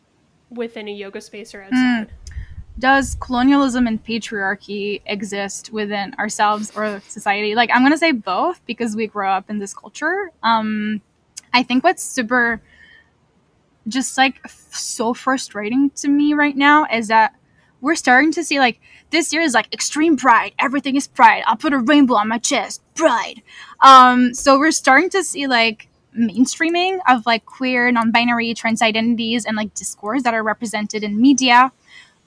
within a yoga space or hmm. outside? Mm. Does colonialism and patriarchy exist within ourselves or society? Like I'm gonna say both because we grow up in this culture. Um, I think what's super just like f- so frustrating to me right now is that we're starting to see like this year is like extreme pride. Everything is pride. I'll put a rainbow on my chest. Pride. Um so we're starting to see like mainstreaming of like queer non-binary trans identities and like discourse that are represented in media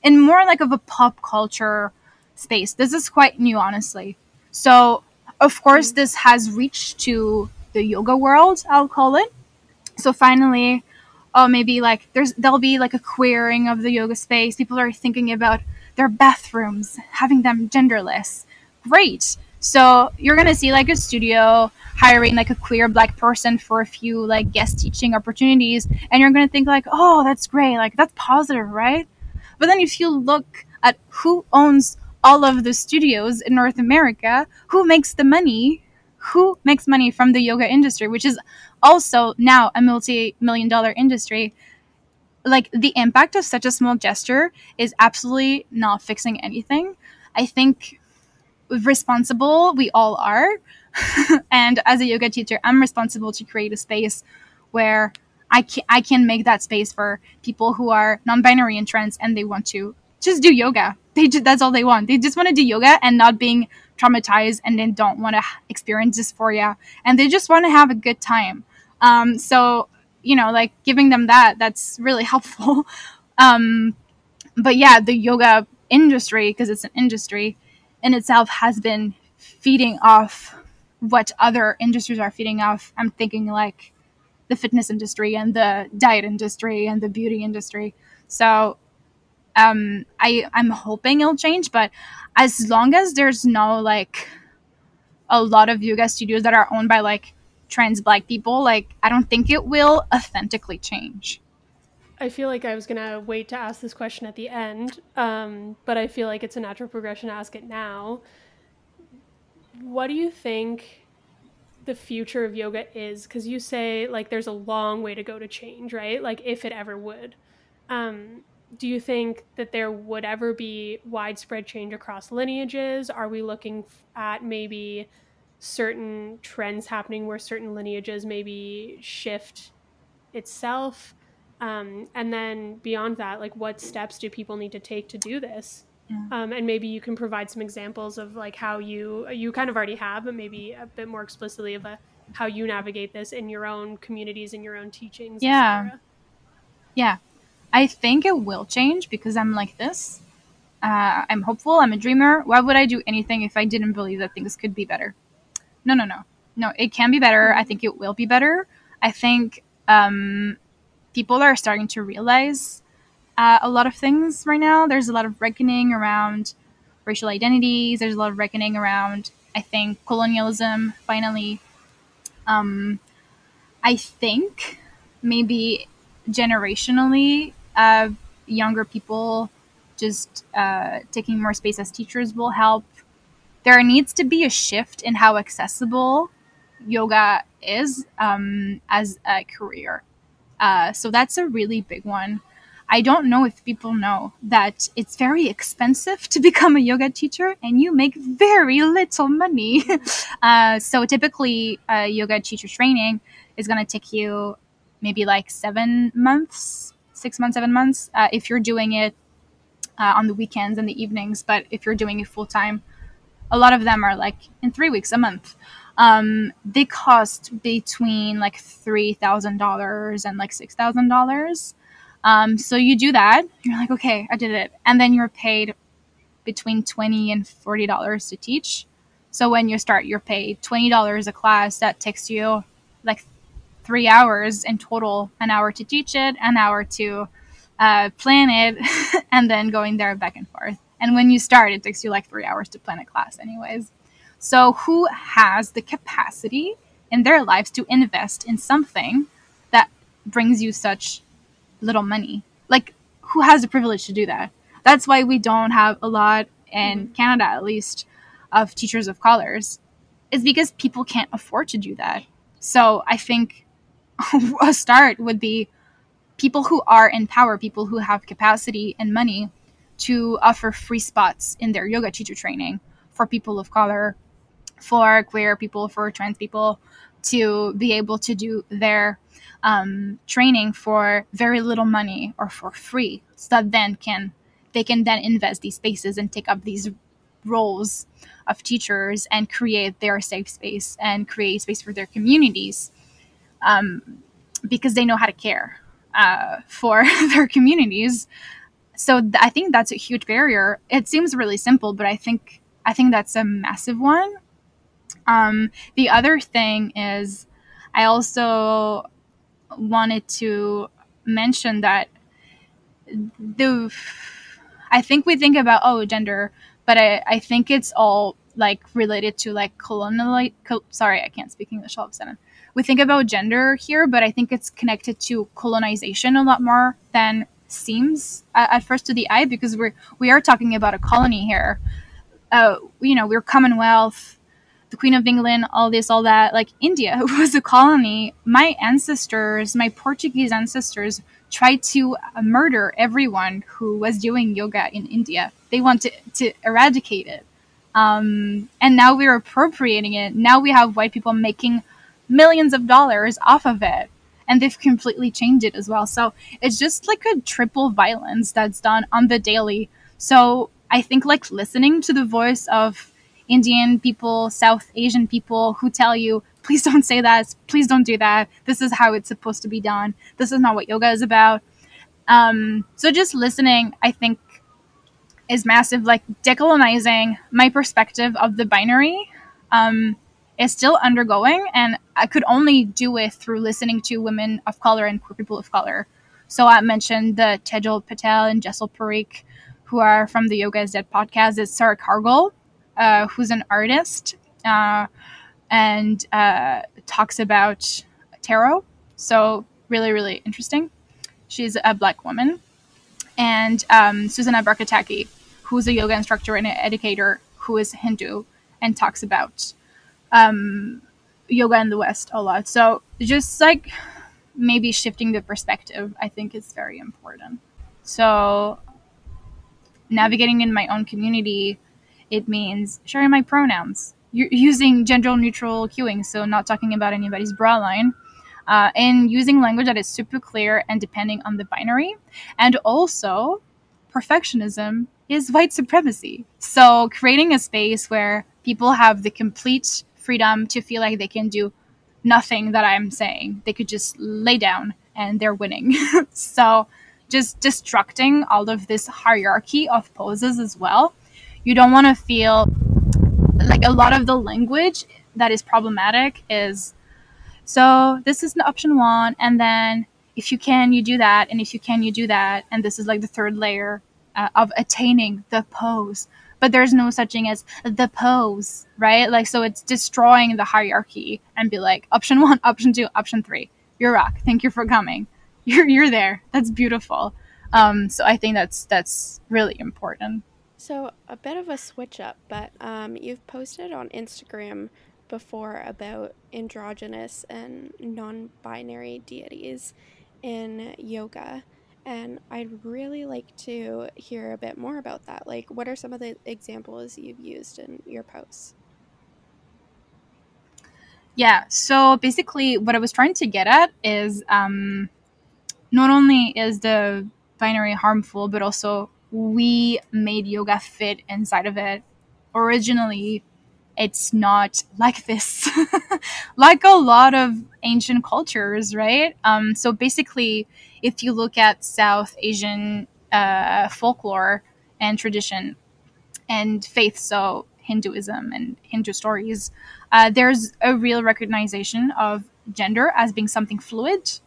in more like of a pop culture space. This is quite new honestly. So of course mm-hmm. this has reached to the yoga world i'll call it. So finally oh maybe like there's there'll be like a queering of the yoga space. People are thinking about their bathrooms having them genderless. Great. So you're gonna see like a studio hiring like a queer black person for a few like guest teaching opportunities and you're gonna think like oh that's great. Like that's positive right? But then if you look at who owns all of the studios in north america who makes the money? Who makes money from the yoga industry, which is also now a multi million dollar industry. Like the impact of such a small gesture is absolutely not fixing anything. I think responsible we all are. and as a yoga teacher, I'm responsible to create a space where I can, I can make that space for people who are non-binary and trans and they want to just do yoga. They just, that's all they want. They just want to do yoga and not being traumatized and then don't want to experience dysphoria and they just want to have a good time. Um, so you know, like giving them that that's really helpful. Um, but yeah, the yoga industry because it's an industry in itself has been feeding off what other industries are feeding off. I'm thinking like the fitness industry and the diet industry and the beauty industry. So um, I I'm hoping it'll change, but as long as there's no like a lot of yoga studios that are owned by like trans black people, like I don't think it will authentically change. I feel like I was gonna wait to ask this question at the end, um, but I feel like it's a natural progression to ask it now. What do you think the future of yoga is? Because you say like there's a long way to go to change, right? Like if it ever would. Um, do you think that there would ever be widespread change across lineages? Are we looking at maybe certain trends happening where certain lineages maybe shift itself? Um, and then beyond that, like what steps do people need to take to do this? Yeah. Um, and maybe you can provide some examples of like how you you kind of already have, but maybe a bit more explicitly of a, how you navigate this in your own communities in your own teachings. Yeah, yeah. I think it will change because I'm like this. Uh, I'm hopeful. I'm a dreamer. Why would I do anything if I didn't believe that things could be better? No, no, no, no. It can be better. I think it will be better. I think um, people are starting to realize uh, a lot of things right now. There's a lot of reckoning around racial identities. There's a lot of reckoning around, I think, colonialism. Finally, um, I think maybe generationally, uh, younger people just uh, taking more space as teachers will help. There needs to be a shift in how accessible yoga is um, as a career. Uh, so that's a really big one. I don't know if people know that it's very expensive to become a yoga teacher and you make very little money. uh, so typically, yoga teacher training is going to take you maybe like seven months, six months, seven months, uh, if you're doing it uh, on the weekends and the evenings. But if you're doing it full time, a lot of them are like in three weeks, a month um, they cost between like three thousand dollars and like six thousand um, dollars. So you do that, you're like, okay, I did it, and then you're paid between twenty and forty dollars to teach. So when you start, you're paid twenty dollars a class. That takes you like three hours in total, an hour to teach it, an hour to uh, plan it, and then going there back and forth. And when you start, it takes you like three hours to plan a class, anyways. So, who has the capacity in their lives to invest in something that brings you such little money? Like, who has the privilege to do that? That's why we don't have a lot in mm-hmm. Canada, at least, of teachers of colors. Is because people can't afford to do that. So, I think a start would be people who are in power, people who have capacity and money to offer free spots in their yoga teacher training for people of color for queer people, for trans people to be able to do their um, training for very little money or for free, so that then can they can then invest these spaces and take up these roles of teachers and create their safe space and create space for their communities um, because they know how to care uh, for their communities. So th- I think that's a huge barrier. It seems really simple, but I think I think that's a massive one um, the other thing is, I also wanted to mention that the I think we think about oh gender, but I, I think it's all like related to like colonial. Co- sorry, I can't speak English all of a sudden. We think about gender here, but I think it's connected to colonization a lot more than seems at, first to the eye because we're we are talking about a colony here. Uh, you know, we're Commonwealth the Queen of England, all this, all that. Like India was a colony. My ancestors, my Portuguese ancestors, tried to murder everyone who was doing yoga in India. They wanted to eradicate it. Um, and now we're appropriating it. Now we have white people making millions of dollars off of it. And they've completely changed it as well. So it's just like a triple violence that's done on the daily. So I think like listening to the voice of Indian people, South Asian people who tell you, please don't say that, please don't do that. This is how it's supposed to be done. This is not what yoga is about. Um, so just listening, I think, is massive. Like decolonizing my perspective of the binary um, is still undergoing, and I could only do it through listening to women of color and queer people of color. So I mentioned the Tejal Patel and Jesal Parikh, who are from the Yoga is Dead podcast. It's Sarah Cargill, uh, who's an artist uh, and uh, talks about tarot. So really, really interesting. She's a black woman. And um, Susanna Barkataki, who's a yoga instructor and an educator who is Hindu and talks about um, yoga in the West a lot. So just like maybe shifting the perspective, I think is very important. So navigating in my own community, it means sharing my pronouns, using gender neutral cueing, so not talking about anybody's bra line. Uh, and using language that is super clear and depending on the binary. And also, perfectionism is white supremacy. So, creating a space where people have the complete freedom to feel like they can do nothing that I'm saying. They could just lay down and they're winning. so, just destructing all of this hierarchy of poses as well. You don't want to feel like a lot of the language that is problematic is so this is an option one, and then if you can, you do that, and if you can, you do that, and this is like the third layer uh, of attaining the pose. But there's no such thing as the pose, right? Like, so it's destroying the hierarchy and be like, option one, option two, option three. You're rock. Thank you for coming. You're you're there. That's beautiful. Um, so I think that's that's really important. So a bit of a switch up, but um, you've posted on Instagram before about androgynous and non binary deities in yoga. And I'd really like to hear a bit more about that. Like, what are some of the examples you've used in your posts? Yeah, so basically, what I was trying to get at is um, not only is the binary harmful, but also we made yoga fit inside of it. Originally, it's not like this, like a lot of ancient cultures, right? Um, so basically, if you look at South Asian uh, folklore and tradition and faith, so Hinduism and Hindu stories, uh, there's a real recognition of gender as being something fluid.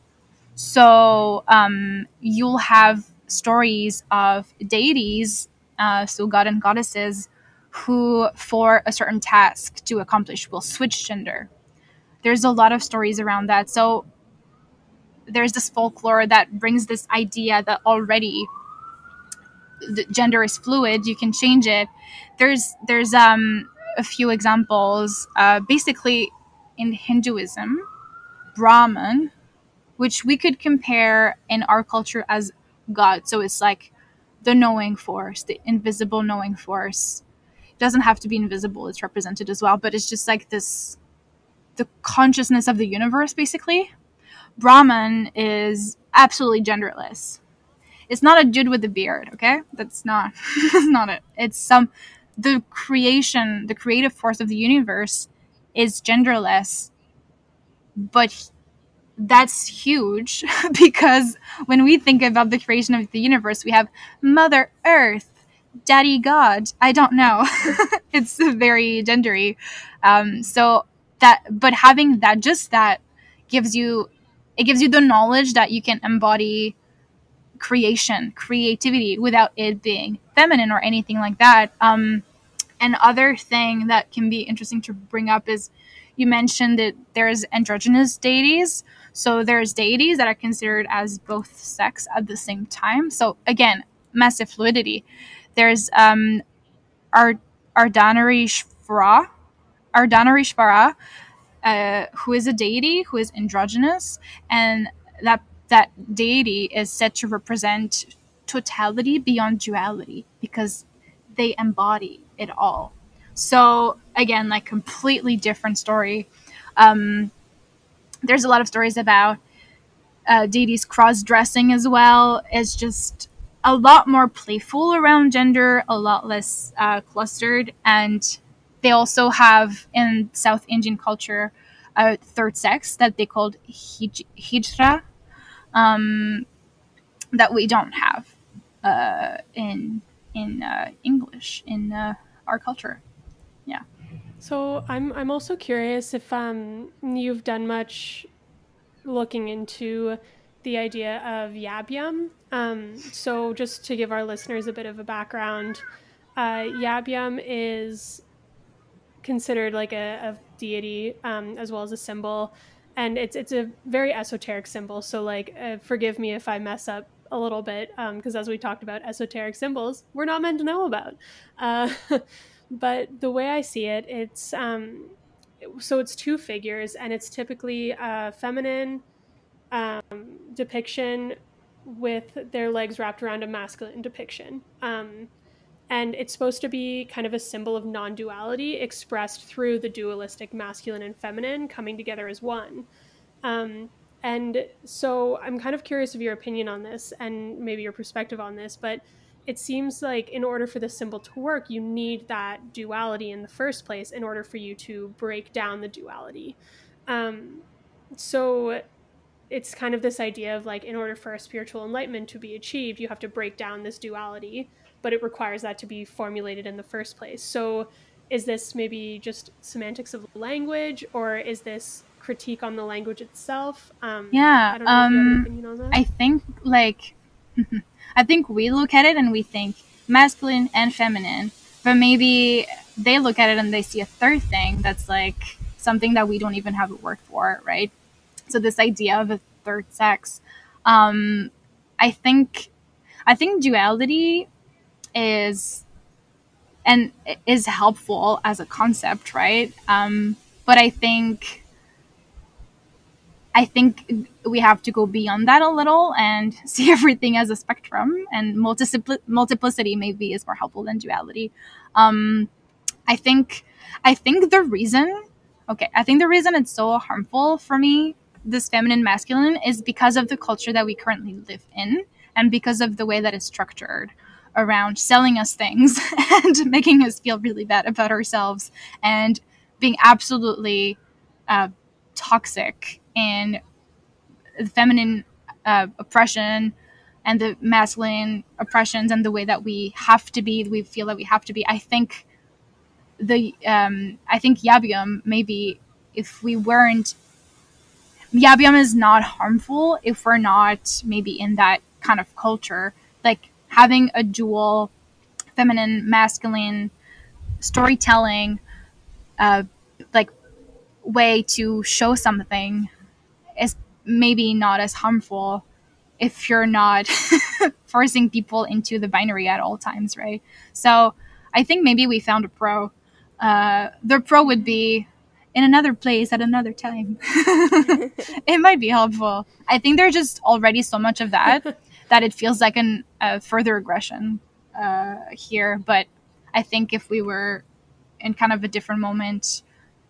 So um, you'll have stories of deities, uh, so god and goddesses, who, for a certain task to accomplish, will switch gender. There's a lot of stories around that. So there's this folklore that brings this idea that already the gender is fluid. You can change it. There's there's um, a few examples. Uh, basically, in Hinduism, Brahman, which we could compare in our culture as God. So it's like the knowing force, the invisible knowing force doesn't have to be invisible it's represented as well but it's just like this the consciousness of the universe basically brahman is absolutely genderless. It's not a dude with a beard okay? That's not that's not it. It's some the creation the creative force of the universe is genderless but that's huge because when we think about the creation of the universe we have mother earth daddy god i don't know. It's very gendery. Um, so that but having that just that gives you it gives you the knowledge that you can embody creation creativity without it being feminine or anything like that. Um, and other thing that can be interesting to bring up is you mentioned that there's androgynous deities. So there's deities that are considered as both sex at the same time. So again massive fluidity. There's um, Ar- Ardhanarishvara, Ardhanarishvara, uh, who is a deity who is androgynous, and that that deity is said to represent totality beyond duality because they embody it all. So again, like completely different story. Um, there's a lot of stories about uh, deities cross dressing as well. It's just a lot more playful around gender, a lot less uh, clustered, and they also have in South Indian culture a third sex that they called hij- hijra, um, that we don't have uh, in in uh, English in uh, our culture. Yeah. So I'm I'm also curious if um, you've done much looking into the idea of Yabyum. Um, so just to give our listeners a bit of a background, uh, Yabyum is considered like a, a deity um, as well as a symbol, and it's it's a very esoteric symbol. So like, uh, forgive me if I mess up a little bit because um, as we talked about esoteric symbols, we're not meant to know about. Uh, but the way I see it, it's um, so it's two figures, and it's typically a feminine um, depiction with their legs wrapped around a masculine depiction. Um, and it's supposed to be kind of a symbol of non duality expressed through the dualistic masculine and feminine coming together as one. Um, and so I'm kind of curious of your opinion on this and maybe your perspective on this, but it seems like in order for the symbol to work, you need that duality in the first place in order for you to break down the duality. Um, so it's kind of this idea of like, in order for a spiritual enlightenment to be achieved, you have to break down this duality, but it requires that to be formulated in the first place. So is this maybe just semantics of language, or is this critique on the language itself? Um, yeah, I, um, I think like I think we look at it and we think masculine and feminine, but maybe they look at it and they see a third thing that's like something that we don't even have a word for, right? So this idea of a third sex, um, I think, I think duality is and is helpful as a concept, right? Um, but I think I think we have to go beyond that a little and see everything as a spectrum. And multipli- multiplicity maybe is more helpful than duality. Um, I think I think the reason, okay, I think the reason it's so harmful for me, this feminine masculine, is because of the culture that we currently live in, and because of the way that it's structured around selling us things and making us feel really bad about ourselves and being absolutely uh, toxic the feminine uh, oppression and the masculine oppressions and the way that we have to be, we feel that we have to be. I think the um, I think Yabyum maybe if we weren't Yabyum is not harmful if we're not maybe in that kind of culture. Like having a dual feminine masculine storytelling uh, like way to show something is maybe not as harmful if you're not forcing people into the binary at all times, right? So I think maybe we found a pro. Uh, the pro would be in another place at another time. it might be helpful. I think there's just already so much of that that it feels like an, a further aggression uh, here. But I think if we were in kind of a different moment,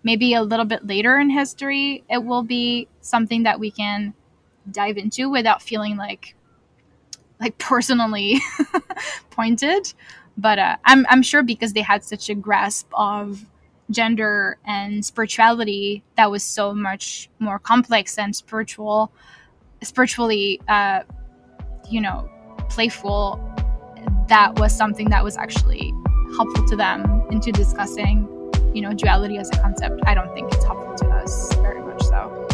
maybe a little bit later in history, it will be something that we can dive into without feeling like like personally pointed. But uh, I'm I'm sure because they had such a grasp of gender and spirituality that was so much more complex and spiritual, spiritually, uh, you know, playful. That was something that was actually helpful to them into discussing you know, duality as a concept, I don't think it's helpful to us very much so.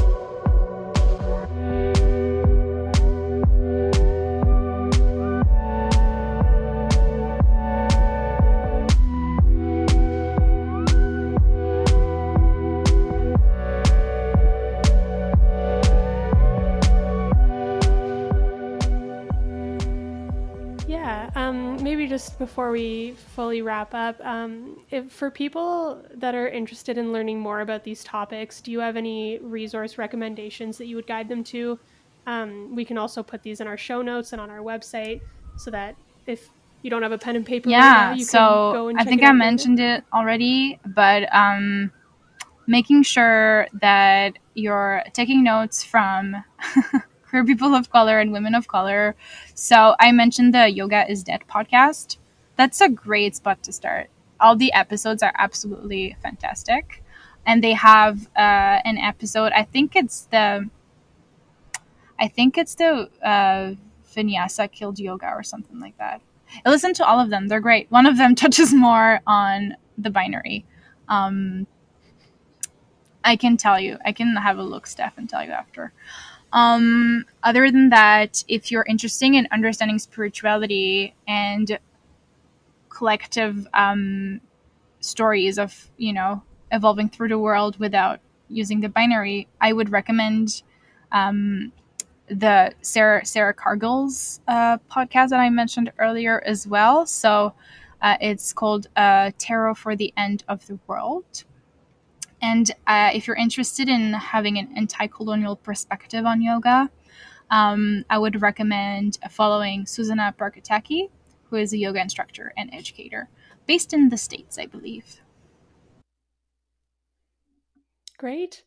maybe just before we fully wrap up, um, if, for people that are interested in learning more about these topics, do you have any resource recommendations that you would guide them to? Um, we can also put these in our show notes and on our website so that if you don't have a pen and paper, yeah, right now, so I think I mentioned it already, but um, making sure that you're taking notes from. queer people of color and women of color so i mentioned the yoga is dead podcast that's a great spot to start all the episodes are absolutely fantastic and they have uh, an episode i think it's the i think it's the uh, vinyasa killed yoga or something like that I listen to all of them. They're great. One of them touches more on the binary. Um, I can tell you. I can have a look, Steph, and tell you after. Um, other than that, if you're interested in understanding spirituality and collective um, stories of, you know, evolving through the world without using the binary, I would recommend um, the Sarah Sarah Cargill's uh, podcast that I mentioned earlier as well. So uh, it's called uh, Tarot for the End of the World. And uh, if you're interested in having an anti-colonial perspective on yoga, um, I would recommend following Susanna Barkataki, who is a yoga instructor and educator based in the States, I believe. Great.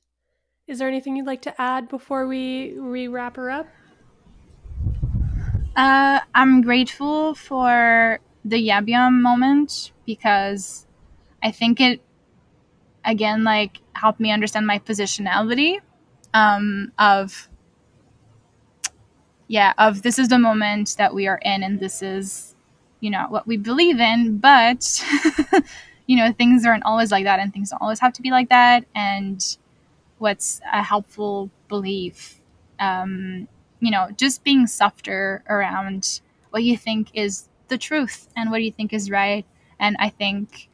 Is there anything you'd like to add before we, we wrap her up? Uh, I'm grateful for the Yabyum moment because I think it, again, like helped me understand my positionality um, of, yeah, of this is the moment that we are in and this is, you know, what we believe in, but, you know, things aren't always like that and things don't always have to be like that. And, what's a helpful belief um, you know just being softer around what you think is the truth and what you think is right and i think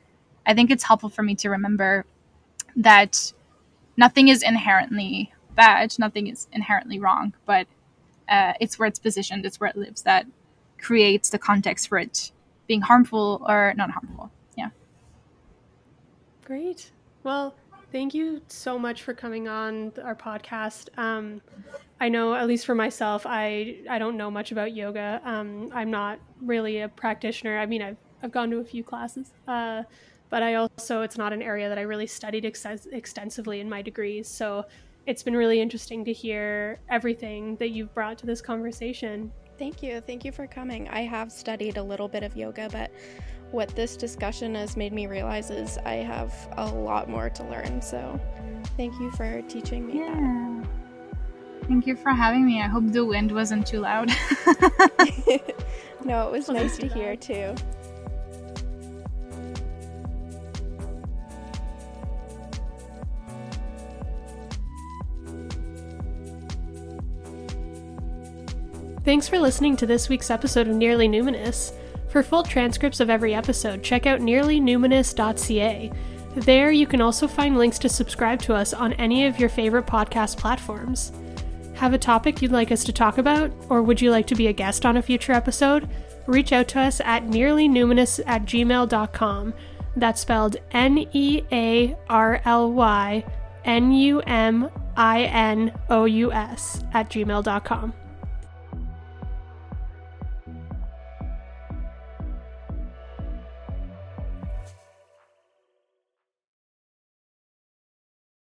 i think it's helpful for me to remember that nothing is inherently bad nothing is inherently wrong but uh, it's where it's positioned it's where it lives that creates the context for it being harmful or not harmful yeah great well Thank you so much for coming on our podcast. Um, I know, at least for myself, I I don't know much about yoga. Um, I'm not really a practitioner. I mean, I've I've gone to a few classes, uh, but I also it's not an area that I really studied ex- extensively in my degrees. So it's been really interesting to hear everything that you've brought to this conversation. Thank you. Thank you for coming. I have studied a little bit of yoga, but what this discussion has made me realize is I have a lot more to learn. So thank you for teaching me yeah. that. Thank you for having me. I hope the wind wasn't too loud. no, it was nice to hear too. Thanks for listening to this week's episode of Nearly Numinous. For full transcripts of every episode, check out nearlynuminous.ca. There, you can also find links to subscribe to us on any of your favorite podcast platforms. Have a topic you'd like us to talk about, or would you like to be a guest on a future episode? Reach out to us at nearlynuminous at gmail.com. That's spelled N E A R L Y N U M I N O U S at gmail.com.